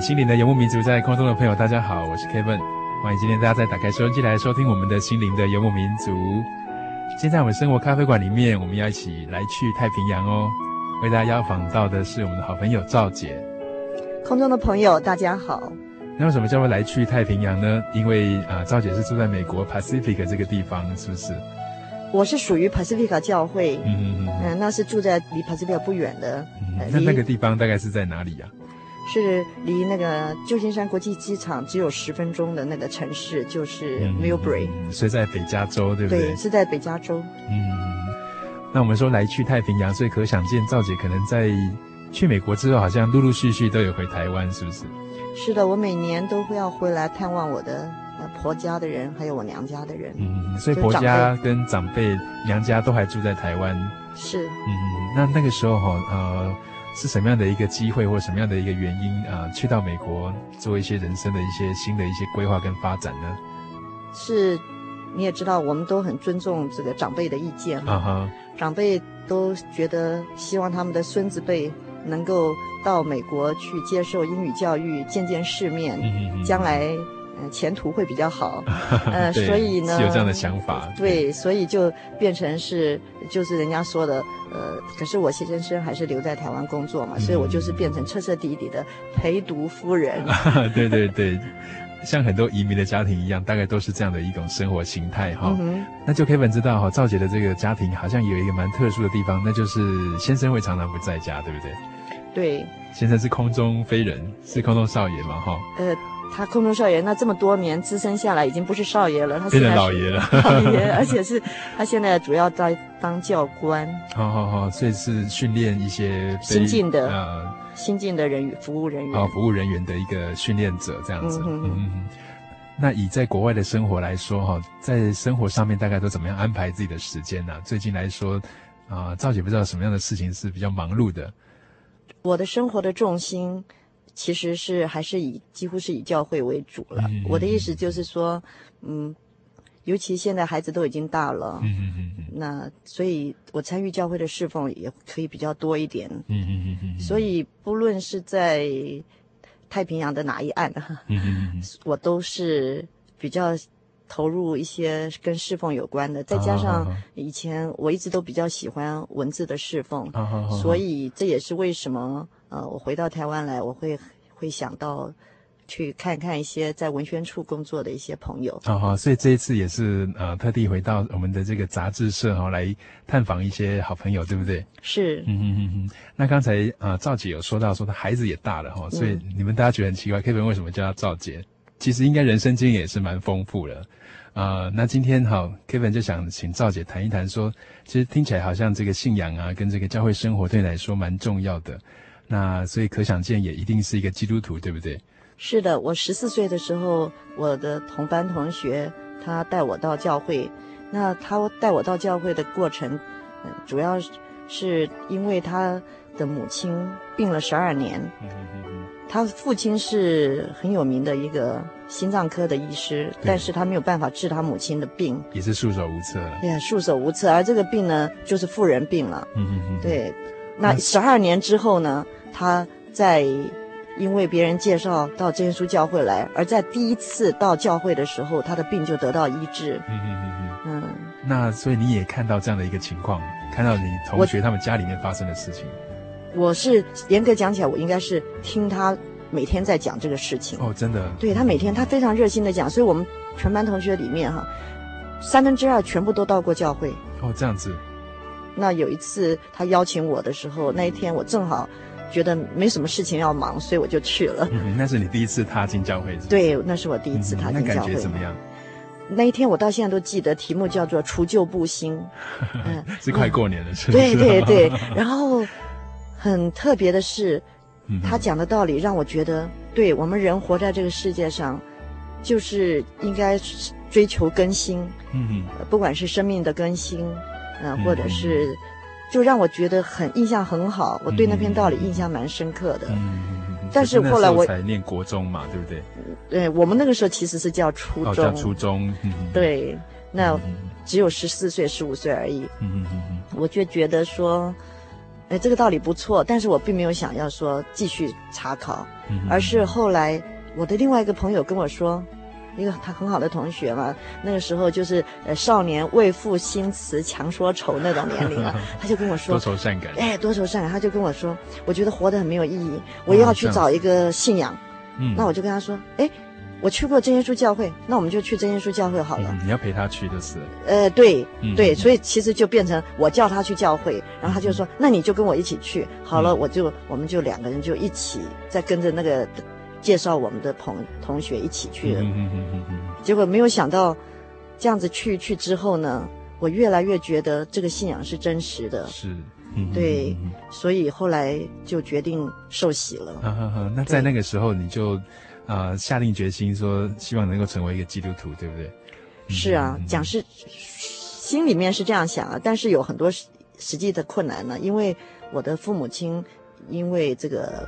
心灵的游牧民族，在空中的朋友，大家好，我是 Kevin，欢迎今天大家再打开收音机来收听我们的心灵的游牧民族。现在我们生活咖啡馆里面，我们要一起来去太平洋哦。为大家邀访到的是我们的好朋友赵姐。空中的朋友，大家好。那为什么叫做来去太平洋呢？因为啊，赵姐是住在美国 Pacific 这个地方，是不是？我是属于 Pacific 教会，嗯嗯嗯，嗯，那是住在离 Pacific 不远的。嗯、那那个地方大概是在哪里呀、啊？是离那个旧金山国际机场只有十分钟的那个城市，就是 Millbrae，嗯，所以在北加州，对不对？对，是在北加州。嗯，那我们说来去太平洋，所以可想见，赵姐可能在去美国之后，好像陆陆续续都有回台湾，是不是？是的，我每年都会要回来探望我的婆家的人，还有我娘家的人。嗯，所以婆家跟长辈、娘家都还住在台湾。是。嗯，那那个时候哈，呃。是什么样的一个机会，或者什么样的一个原因啊、呃？去到美国做一些人生的一些新的一些规划跟发展呢？是，你也知道，我们都很尊重这个长辈的意见哈。Uh -huh. 长辈都觉得希望他们的孙子辈能够到美国去接受英语教育，见见世面，uh -huh. 将来。前途会比较好，呃，所以呢，是有这样的想法，对，所以就变成是，就是人家说的，呃，可是我先生还是留在台湾工作嘛，嗯，所以我就是变成彻彻底底的陪读夫人。对对对，像很多移民的家庭一样，大概都是这样的一种生活形态哈，嗯。那就 Kevin 知道哈，赵姐的这个家庭好像有一个蛮特殊的地方，那就是先生会常常不在家，对不对？对，先生是空中飞人，是空中少爷嘛，哈。呃。他空中少爷，那这么多年资深下来，已经不是少爷了，他变成老爷了。老爷，而且是他现在主要在当教官。好好好，所以是训练一些新进的呃新进的人员服务人员。哦，服务人员的一个训练者这样子。嗯嗯。那以在国外的生活来说，哈，在生活上面大概都怎么样安排自己的时间呢？最近来说，啊、呃，赵姐不知道什么样的事情是比较忙碌的。我的生活的重心。其实是还是以几乎是以教会为主了。嗯、我的意思就是说，嗯，尤其现在孩子都已经大了，嗯、那所以我参与教会的侍奉也可以比较多一点。嗯嗯嗯嗯、所以不论是在太平洋的哪一岸，嗯、我都是比较投入一些跟侍奉有关的。再加上以前我一直都比较喜欢文字的侍奉，所以这也是为什么。呃，我回到台湾来，我会会想到去看看一些在文宣处工作的一些朋友。好、哦、好，所以这一次也是呃特地回到我们的这个杂志社哈、哦，来探访一些好朋友，对不对？是。嗯嗯嗯嗯。那刚才啊、呃，赵姐有说到说她孩子也大了哈、哦，所以你们大家觉得很奇怪、嗯、，Kevin 为什么叫她赵姐？其实应该人生经验也是蛮丰富的。啊、呃，那今天哈、哦、，Kevin 就想请赵姐谈一谈说，说其实听起来好像这个信仰啊，跟这个教会生活对你来说蛮重要的。那所以可想见，也一定是一个基督徒，对不对？是的，我十四岁的时候，我的同班同学他带我到教会，那他带我到教会的过程，嗯，主要是因为他的母亲病了十二年，他父亲是很有名的一个心脏科的医师，但是他没有办法治他母亲的病，也是束手无策。对呀，束手无策。而这个病呢，就是妇人病了。嗯嗯嗯。对，那十二年之后呢，他在。因为别人介绍到真耶稣教会来，而在第一次到教会的时候，他的病就得到医治。嗯嗯嗯嗯。嗯，那所以你也看到这样的一个情况，看到你同学他们家里面发生的事情。我，我是严格讲起来，我应该是听他每天在讲这个事情。哦，真的。对，他每天他非常热心的讲，所以我们全班同学里面哈，三分之二全部都到过教会。哦，这样子。那有一次他邀请我的时候，那一天我正好。觉得没什么事情要忙，所以我就去了。嗯，那是你第一次踏进教会是是？对，那是我第一次踏进教会。嗯，那感觉怎么样？那一天我到现在都记得，题目叫做“除旧布新”。嗯，是快过年了，是？对对对。然后很特别的是，他讲的道理让我觉得，对我们人活在这个世界上，就是应该追求更新。嗯嗯。不管是生命的更新，嗯，或者是。就让我觉得很印象很好，我对那篇道理印象蛮深刻的。嗯，但是后来我才念国中嘛，对不对？对，我们那个时候其实是叫初中。哦，叫初中。对，那只有十四岁、十五岁而已。嗯嗯嗯嗯。我就觉得说，哎，这个道理不错，但是我并没有想要说继续查考，而是后来我的另外一个朋友跟我说。一个他很好的同学嘛，那个时候就是呃少年未赋新词强说愁那种年龄了，他就跟我说多愁善感，哎，多愁善感，他就跟我说，我觉得活得很没有意义，我要去找一个信仰。嗯，那我就跟他说，哎，我去过真耶稣教会，那我们就去真耶稣教会好了。嗯，你要陪他去就是。呃，对，对，所以其实就变成我叫他去教会，然后他就说，那你就跟我一起去好了，我就我们就两个人就一起在跟着那个。介绍我们的朋同学一起去。了，结果没有想到，这样子去去之后呢，我越来越觉得这个信仰是真实的，是，对，所以后来就决定受洗了。那在那个时候，你就啊下定决心说，希望能够成为一个基督徒，对不对？是啊，讲是心里面是这样想啊，但是有很多实际的困难呢，因为我的父母亲因为这个。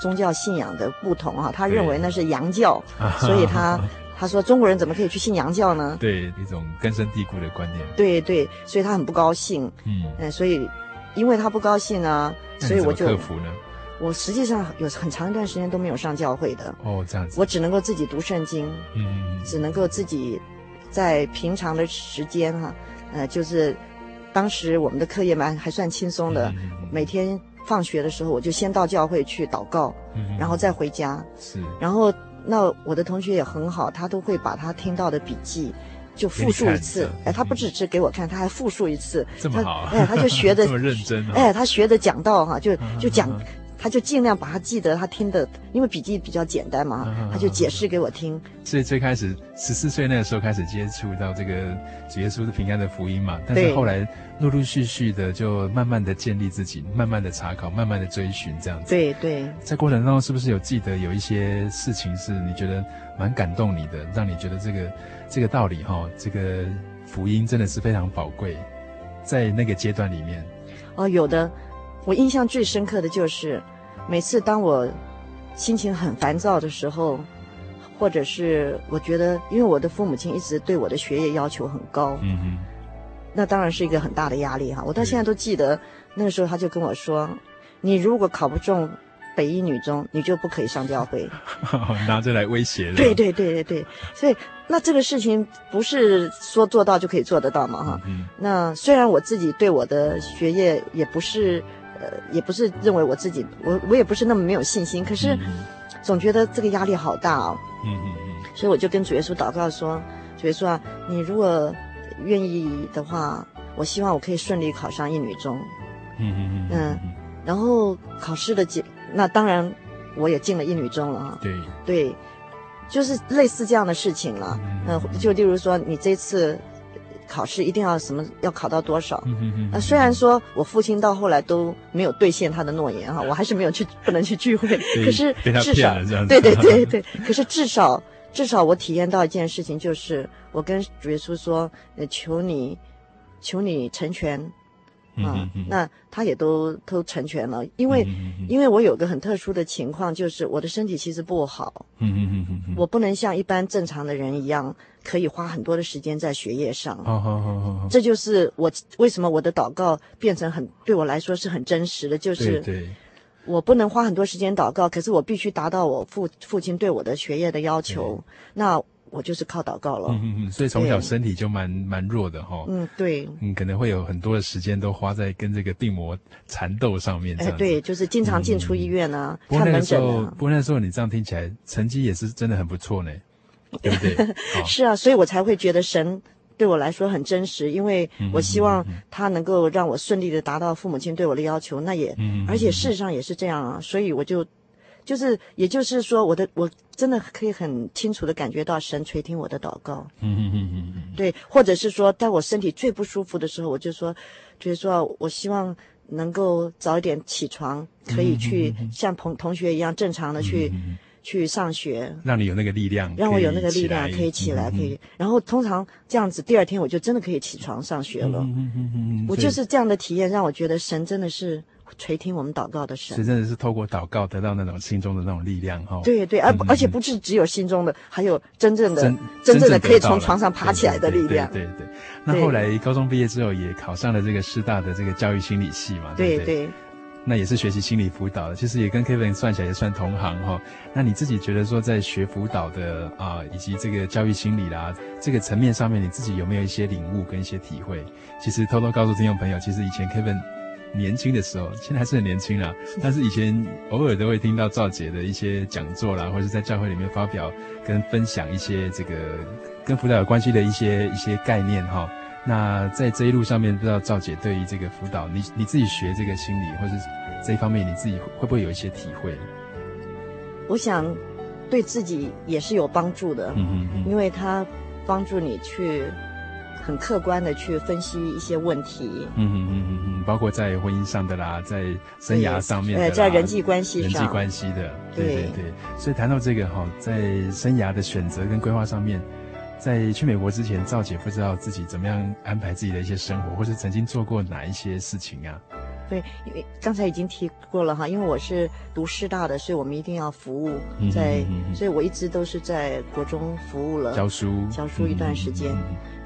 宗教信仰的不同啊，他认为那是洋教，所以他 他说中国人怎么可以去信洋教呢？对，一种根深蒂固的观念。对对，所以他很不高兴。嗯，嗯，所以因为他不高兴呢，所以我就克服呢。我实际上有很长一段时间都没有上教会的。哦，这样子。我只能够自己读圣经。嗯，只能够自己在平常的时间哈、啊，呃，就是当时我们的课业蛮还算轻松的，嗯、每天。放学的时候，我就先到教会去祷告，嗯，然后再回家。是，然后那我的同学也很好，他都会把他听到的笔记就复述一次。哎，他不只是给我看，他还复述一次。这么好啊！哎，他就学的 这么认真。哎，他学的讲道哈，就就讲。他就尽量把他记得他听的，因为笔记比较简单嘛，嗯、他就解释给我听。所以最开始十四岁那个时候开始接触到这个主耶稣的平安的福音嘛，但是后来陆陆续续的就慢慢的建立自己，慢慢的查考，慢慢的追寻这样子。对对，在过程当中是不是有记得有一些事情是你觉得蛮感动你的，让你觉得这个这个道理哈，这个福音真的是非常宝贵，在那个阶段里面。哦，有的，我印象最深刻的就是。每次当我心情很烦躁的时候，或者是我觉得，因为我的父母亲一直对我的学业要求很高，嗯哼，那当然是一个很大的压力哈。我到现在都记得，那个时候他就跟我说：“你如果考不中北一女中，你就不可以上教会。”拿着来威胁。对对对对对，所以那这个事情不是说做到就可以做得到嘛哈。嗯。那虽然我自己对我的学业也不是。呃，也不是认为我自己，我我也不是那么没有信心，可是总觉得这个压力好大哦。嗯嗯嗯。所以我就跟主耶稣祷告说：“主耶稣啊，你如果愿意的话，我希望我可以顺利考上一女中。”嗯嗯嗯。嗯，然后考试的结，那当然我也进了一女中了啊。对对，就是类似这样的事情了。嗯，就例如说，你这次考试一定要什么要考到多少。嗯嗯嗯。那虽然说我父亲到后来都没有兑现他的诺言哈，我还是没有去不能去聚会。可是至少对对对对，可是至少至少我体验到一件事情，就是我跟主耶稣说，呃，求你，求你成全。啊，那他也都都成全了，因为、嗯、因为我有个很特殊的情况，就是我的身体其实不好，嗯嗯嗯嗯，我不能像一般正常的人一样，可以花很多的时间在学业上。好好好好好，这就是我为什么我的祷告变成很对我来说是很真实的，就是我不能花很多时间祷告，可是我必须达到我父父亲对我的学业的要求。那我就是靠祷告了，嗯嗯嗯，所以从小身体就蛮蛮弱的哈，嗯对，嗯可能会有很多的时间都花在跟这个病魔缠斗上面，哎对，就是经常进出医院啊，看门诊啊。不过那时候你这样听起来成绩也是真的很不错呢，对不对？是啊，所以我才会觉得神对我来说很真实，因为我希望他能够让我顺利的达到父母亲对我的要求，那也而且事实上也是这样啊，所以我就。就是，也就是说，我的我真的可以很清楚的感觉到神垂听我的祷告。嗯嗯嗯嗯嗯。对，或者是说，在我身体最不舒服的时候，我就说，就是说我希望能够早一点起床，可以去像同同学一样正常的去去上学。让你有那个力量。让我有那个力量可以起来，可以。然后通常这样子，第二天我就真的可以起床上学了。嗯嗯嗯嗯。我就是这样的体验，让我觉得神真的是。垂听我们祷告的神，是真的是透过祷告得到那种心中的那种力量哈。对对，而、嗯、而且不是只有心中的，还有真正的真，真正的可以从床上爬起来的力量。对对，对，对，对，那后来高中毕业之后，也考上了这个师大的这个教育心理系嘛。对对，对。那也是学习心理辅导的，其实也跟 Kevin 算起来也算同行哈。那你自己觉得说，在学辅导的啊，以及这个教育心理啦这个层面上面，你自己有没有一些领悟跟一些体会？其实偷偷告诉听众朋友，其实以前 Kevin。年轻的时候，现在还是很年轻啦。但是以前偶尔都会听到赵姐的一些讲座啦，或者在教会里面发表跟分享一些这个跟辅导有关系的一些一些概念哈。那在这一路上面，不知道赵姐对于这个辅导，你你自己学这个心理或者这一方面，你自己会不会有一些体会？我想对自己也是有帮助的，嗯嗯嗯，因为他帮助你去。很客观的去分析一些问题，嗯嗯嗯嗯，包括在婚姻上的啦，在生涯上面的，在人际关系上，人际关系的，对对对。所以谈到这个哈，在生涯的选择跟规划上面，在去美国之前，赵姐不知道自己怎么样安排自己的一些生活，或是曾经做过哪一些事情啊？对，因为刚才已经提过了哈，因为我是读师大的，所以我们一定要服务在，所以我一直都是在国中服务了，教书，教书一段时间。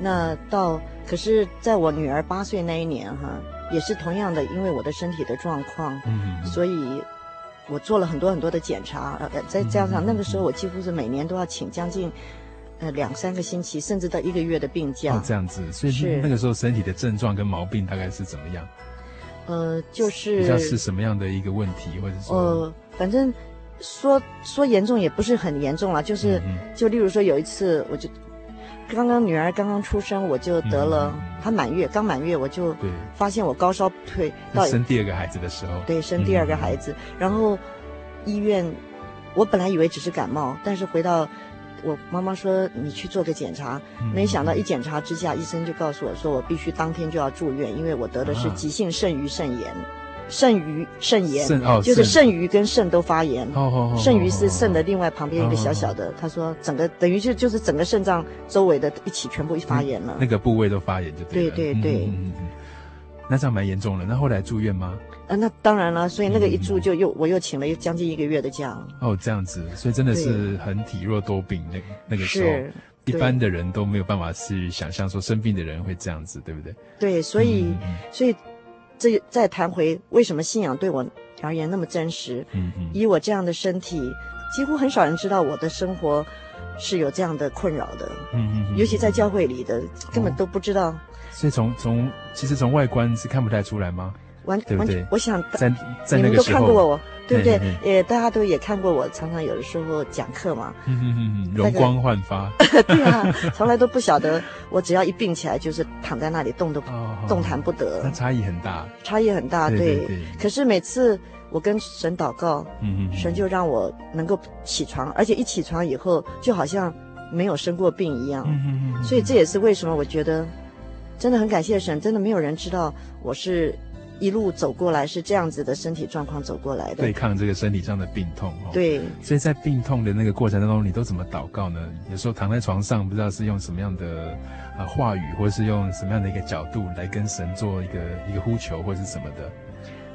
那到，可是在我女儿八岁那一年哈，也是同样的，因为我的身体的状况，所以我做了很多很多的检查，呃，再加上那个时候我几乎是每年都要请将近呃两三个星期，甚至到一个月的病假。哦，这样子，所以那个时候身体的症状跟毛病大概是怎么样？呃，就是比较是什么样的一个问题，或者说？呃，反正说说严重也不是很严重了，就是、嗯、就例如说有一次，我就刚刚女儿刚刚出生，我就得了，她、嗯、满月刚满月，我就发现我高烧退到生第二个孩子的时候，对，生第二个孩子，嗯、然后医院我本来以为只是感冒，但是回到。我妈妈说：“你去做个检查。”没想到一检查之下，医生就告诉我说：“我必须当天就要住院，因为我得的是急性肾盂肾炎，肾盂肾炎，就是肾盂跟肾都发炎。肾盂是肾的另外旁边一个小小的。他说整个等于就就是整个肾脏周围的一起全部一发炎了，那个部位都发炎就对了。对对对，那这样蛮严重的。那后来住院吗？啊，那当然了，所以那个一住就又、嗯、我又请了将近一个月的假。哦，这样子，所以真的是很体弱多病，那那个时候，一般的人都没有办法去想象说生病的人会这样子，对不对？对，所以、嗯、所以这再谈回为什么信仰对我而言那么真实。嗯嗯。以我这样的身体，几乎很少人知道我的生活是有这样的困扰的。嗯嗯。尤其在教会里的，根本都不知道。哦、所以从从其实从外观是看不太出来吗？完完全，我想在在你们都看过我，对不对？也大家都也看过我，常常有的时候讲课嘛，容光焕发。对啊，从来都不晓得，我只要一病起来，就是躺在那里动都动弹不得。那差异很大，差异很大，对。可是每次我跟神祷告，神就让我能够起床，而且一起床以后，就好像没有生过病一样。所以这也是为什么我觉得真的很感谢神，真的没有人知道我是一路走过来是这样子的身体状况走过来的，对抗这个身体上的病痛哦。对，所以在病痛的那个过程当中，你都怎么祷告呢？有时候躺在床上，不知道是用什么样的啊话语，或者是用什么样的一个角度来跟神做一个一个呼求，或者是什么的。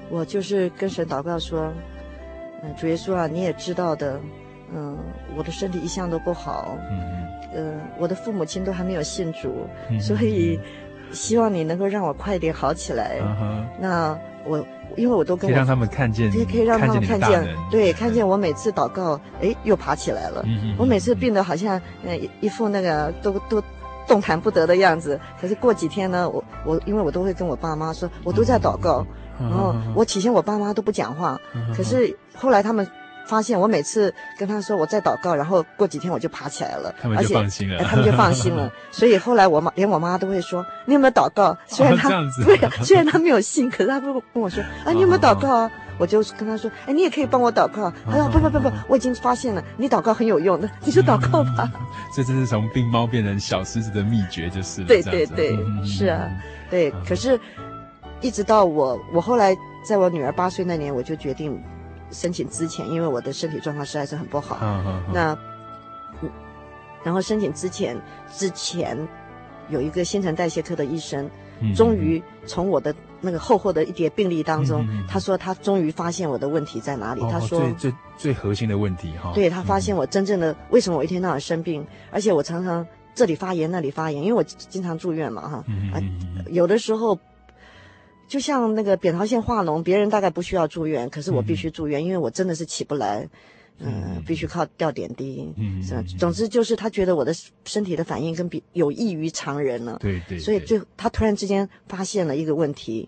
我就是跟神祷告说，嗯，主耶稣啊，你也知道的，嗯，我的身体一向都不好，嗯嗯，呃，我的父母亲都还没有信主，嗯、所以希望你能够让我快点好起来。嗯、那我因为我都跟我可以让他们看见，可以可以让他们看见，对，看见我每次祷告，哎，又爬起来了。嗯、我每次病得好像呃一一副那个都都动弹不得的样子，可是过几天呢，我我因为我都会跟我爸妈说，我都在祷告。嗯然后我起先我爸妈都不讲话，可是后来他们发现我每次跟他说我在祷告，然后过几天我就爬起来了，他们就放心了，他们就放心了。所以后来我妈连我妈都会说，你有没有祷告？虽然他 对，虽然他没有信，可是他会跟我说啊，你有没有祷告啊？我就跟他说，哎，你也可以帮我祷告。他说不不不不，我已经发现了，你祷告很有用的，你就祷告吧。这真是从病猫变成小狮子的秘诀，就是了。对对对，是啊，对，可是。一直到我，我后来在我女儿八岁那年，我就决定申请之前，因为我的身体状况实在是很不好。嗯嗯。那，然后申请之前之前，有一个新陈代谢科的医生，终于从我的那个厚厚的一叠病历当中，他说他终于发现我的问题在哪里。他说最最最核心的问题哈。对，他发现我真正的为什么我一天到晚生病，而且我常常这里发炎那里发炎，因为我经常住院嘛哈。啊，有的时候。就像那个扁桃腺化脓，别人大概不需要住院，可是我必须住院，嗯、因为我真的是起不来，嗯，嗯必须靠吊点滴，嗯，是吧？总之就是他觉得我的身体的反应跟比有异于常人了，对，对对，所以最他突然之间发现了一个问题，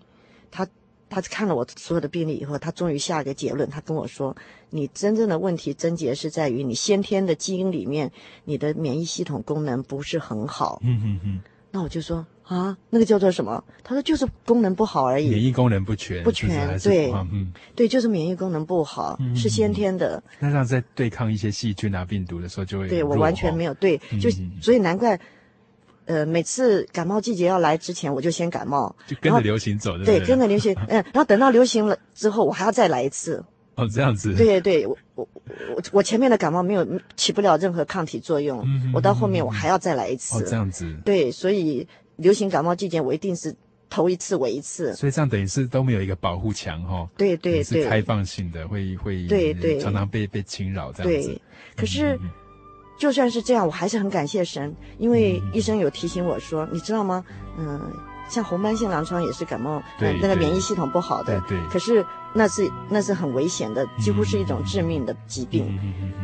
他他看了我所有的病例以后，他终于下一个结论，他跟我说，你真正的问题症结是在于你先天的基因里面，你的免疫系统功能不是很好，嗯嗯嗯，那我就说。啊，那个叫做什么？他说就是功能不好而已，免疫功能不全，不全，对，嗯，对，就是免疫功能不好，嗯、是先天的。那这样在对抗一些细菌啊、病毒的时候，就会对我完全没有对，就、嗯、所以难怪，呃，每次感冒季节要来之前，我就先感冒，就跟着流行走，对，跟着流行，嗯，然后等到流行了之后，我还要再来一次。哦，这样子。对对对，我我我我前面的感冒没有起不了任何抗体作用，嗯、我到后面我还要再来一次。哦，这样子。对，所以。流行感冒季节，我一定是头一次为一次，所以这样等于是都没有一个保护墙哈。对对对，是开放性的，会会对对常常被被侵扰这样子。对，可是就算是这样，我还是很感谢神，因为医生有提醒我说，你知道吗？嗯，像红斑性狼疮也是感冒，对那个免疫系统不好的。对。可是那是那是很危险的，几乎是一种致命的疾病。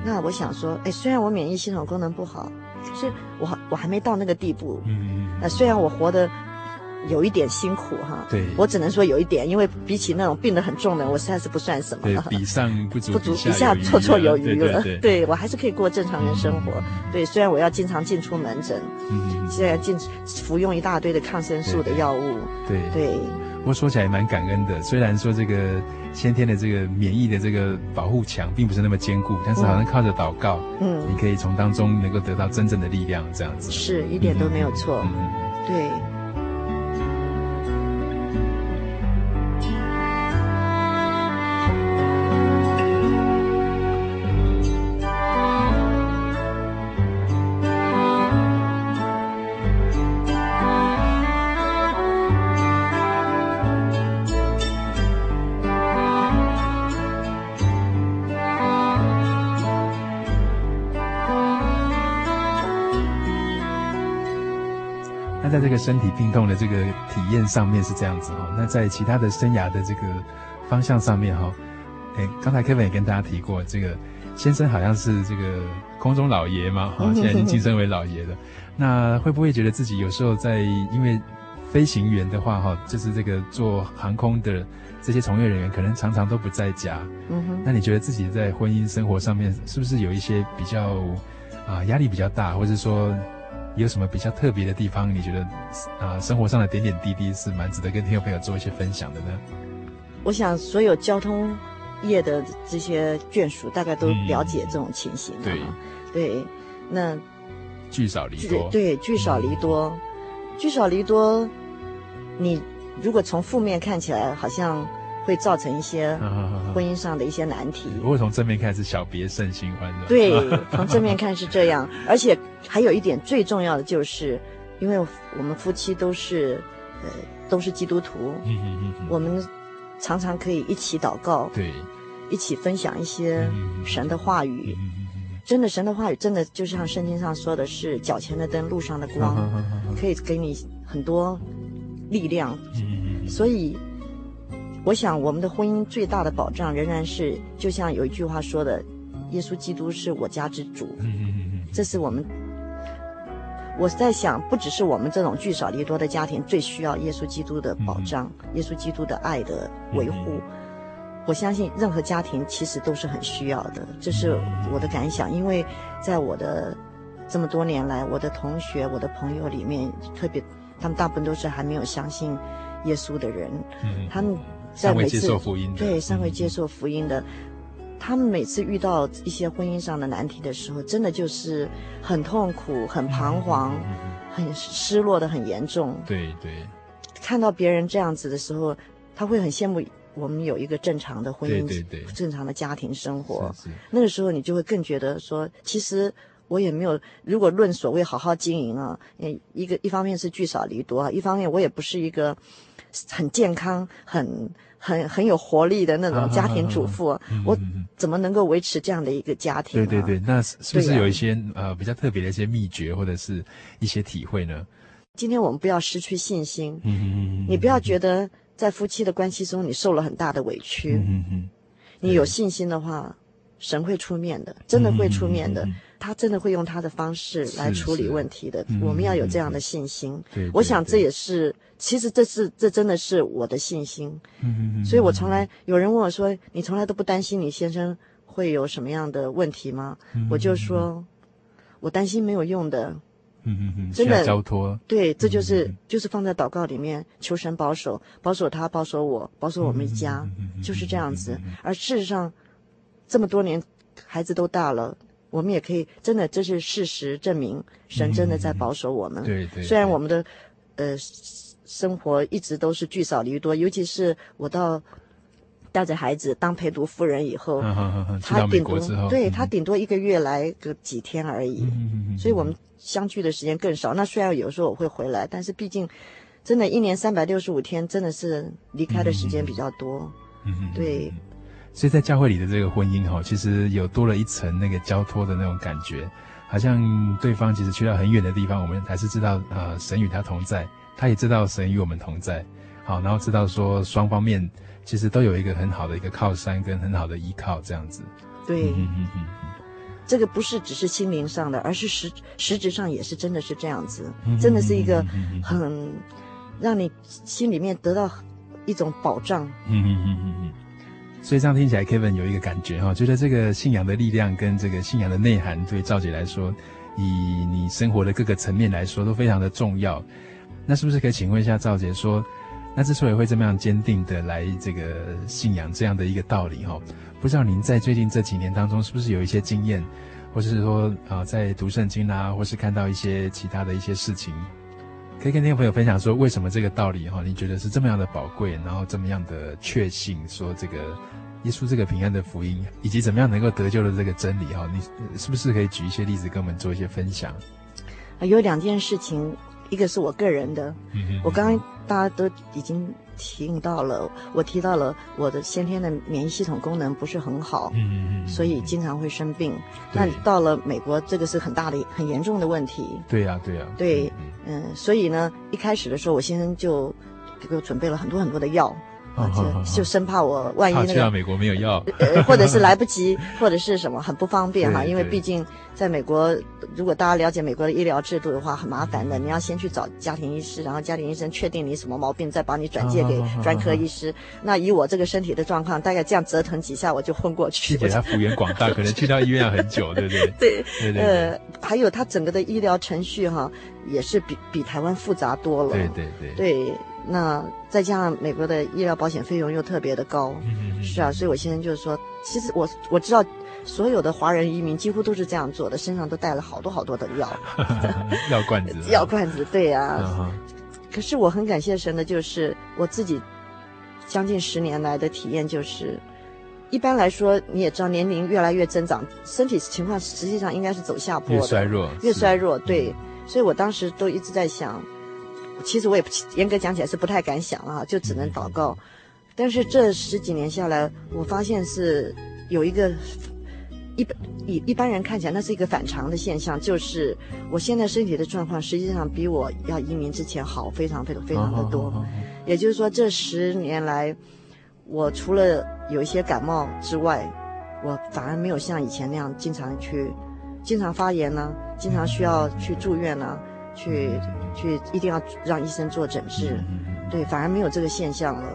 那我想说，哎，虽然我免疫系统功能不好。是我我还没到那个地步，嗯，呃虽然我活得有一点辛苦哈，对，我只能说有一点，因为比起那种病得很重的，我实在是不算什么了，比上不足，不足，比下绰绰有余了，对，我还是可以过正常人生活，对，虽然我要经常进出门诊，嗯，现在进服用一大堆的抗生素的药物，对。对。不过说起来也蛮感恩的，虽然说这个先天的这个免疫的这个保护墙并不是那么坚固，但是好像靠着祷告，嗯，你可以从当中能够得到真正的力量，这样子。是一点都没有错，嗯，对。身体病痛的这个体验上面是这样子哈，那在其他的生涯的这个方向上面哈，哎，刚才 Kevin 也跟大家提过，这个先生好像是这个空中老爷嘛，哈，现在已经晋升为老爷了。那会不会觉得自己有时候在因为飞行员的话哈，就是这个做航空的这些从业人员，可能常常都不在家。嗯哼。那你觉得自己在婚姻生活上面是不是有一些比较啊压力比较大，或者说？有什么比较特别的地方？你觉得啊，生活上的点点滴滴是蛮值得跟听众朋友做一些分享的呢？我想所有交通业的这些眷属大概都了解这种情形。对对，那聚少离多，对，聚少离多，聚少离多。你如果从负面看起来，好像会造成一些婚姻上的一些难题。如果从正面看是小别胜新欢的。对，从正面看是这样，而且还有一点最重要的就是，因为我们夫妻都是呃都是基督徒，嗯嗯嗯，我们常常可以一起祷告，对，一起分享一些神的话语。真的，神的话语真的就像圣经上说的是脚前的灯，路上的光，可以给你很多力量。所以，我想我们的婚姻最大的保障仍然是，就像有一句话说的：“耶稣基督是我家之主。”嗯嗯嗯这是我们，我在想，不只是我们这种聚少离多的家庭最需要耶稣基督的保障，耶稣基督的爱的维护。我相信任何家庭其实都是很需要的，这是我的感想。因为在我的这么多年来，我的同学、我的朋友里面，特别他们大部分都是还没有相信耶稣的人。嗯，他们在每次接受福音的对尚未接受福音的，嗯，他们每次遇到一些婚姻上的难题的时候，真的就是很痛苦、很彷徨、嗯、很失落的很严重。对对，看到别人这样子的时候，他会很羡慕。我们有一个正常的婚姻，对对对，正常的家庭生活。是是。那个时候，你就会更觉得说，其实我也没有。如果论所谓好好经营啊，一个一方面是聚少离多，一方面我也不是一个很健康、很很很有活力的那种家庭主妇。啊啊啊啊、我怎么能够维持这样的一个家庭、啊？对对对，那是不是有一些、啊、呃比较特别的一些秘诀，或者是一些体会呢？今天我们不要失去信心。嗯嗯嗯。你不要觉得。在夫妻的关系中，你受了很大的委屈。嗯嗯，你有信心的话，神会出面的，真的会出面的。他真的会用他的方式来处理问题的。我们要有这样的信心。对，我想这也是，其实这是这真的是我的信心。嗯嗯，所以我从来有人问我说：“你从来都不担心你先生会有什么样的问题吗？”我就说：“我担心没有用的。”嗯嗯嗯，真的交托，对，这就是、嗯、就是放在祷告里面求神保守，保守他，保守我，保守我们一家，嗯、就是这样子。而事实上，这么多年孩子都大了，我们也可以真的，这是事实证明，神真的在保守我们。对、嗯、对，虽然我们的呃生活一直都是聚少离多，尤其是我到。带着孩子当陪读夫人以后，他顶多对、嗯、他顶多一个月来个几天而已，嗯、所以我们相聚的时间更少。那虽然有时候我会回来，但是毕竟，真的，一年三百六十五天，真的是离开的时间比较多。嗯嗯，对。所以在教会里的这个婚姻哈，其实有多了一层那个交托的那种感觉，好像对方其实去到很远的地方，我们还是知道啊、呃，神与他同在，他也知道神与我们同在。好，然后知道说双方面。其实都有一个很好的一个靠山跟很好的依靠，这样子。对，嗯嗯嗯，这个不是只是心灵上的，而是实实质上也是真的是这样子，嗯、真的是一个很让你心里面得到一种保障。嗯嗯嗯嗯嗯。所以这样听起来，Kevin 有一个感觉哈，觉得这个信仰的力量跟这个信仰的内涵，对赵姐来说，以你生活的各个层面来说，都非常的重要。那是不是可以请问一下赵姐说？那之所以会这么样坚定的来这个信仰这样的一个道理哈，不知道您在最近这几年当中是不是有一些经验，或是说啊在读圣经啊，或是看到一些其他的一些事情，可以跟听众朋友分享说为什么这个道理哈，你觉得是这么样的宝贵，然后这么样的确信说这个耶稣这个平安的福音，以及怎么样能够得救的这个真理哈，你是不是可以举一些例子跟我们做一些分享？有两件事情。一个是我个人的，我刚刚大家都已经听到了，我提到了我的先天的免疫系统功能不是很好，所以经常会生病。那到了美国，这个是很大的、很严重的问题。对呀，对呀。对，嗯，所以呢，一开始的时候，我先生就给我准备了很多很多的药。啊，就 就生怕我万一那个，去到美国没有药，呃，或者是来不及，或者是什么很不方便哈，因为毕竟在美国，如果大家了解美国的医疗制度的话，很麻烦的，你要先去找家庭医师，然后家庭医生确定你什么毛病，再把你转介给 专科医师。那以我这个身体的状况，大概这样折腾几下我就昏过去。而且他幅员广大，可能去到医院要很久，对不对？对对对。呃，还有他整个的医疗程序哈，也是比比台湾复杂多了。对对对。对。那再加上美国的医疗保险费用又特别的高，嗯、是啊，所以我现在就是说，其实我我知道，所有的华人移民几乎都是这样做的，身上都带了好多好多的药，药罐子，药罐子，对呀、啊，可是我很感谢神的，就是我自己将近十年来的体验，就是一般来说，你也知道，年龄越来越增长，身体情况实际上应该是走下坡的，越衰弱，越衰弱。对，所以我当时都一直在想，其实我也严格讲起来是不太敢想啊，就只能祷告。但是这十几年下来，我发现是有一个。一般一一般人看起来，那是一个反常的现象，就是我现在身体的状况，实际上比我要移民之前好，非常非常非常的多。Oh, oh, oh, oh. 也就是说，这十年来，我除了有一些感冒之外，我反而没有像以前那样经常去、经常发炎呢、啊，经常需要去住院呢、啊，去去一定要让医生做诊治。对，反而没有这个现象了。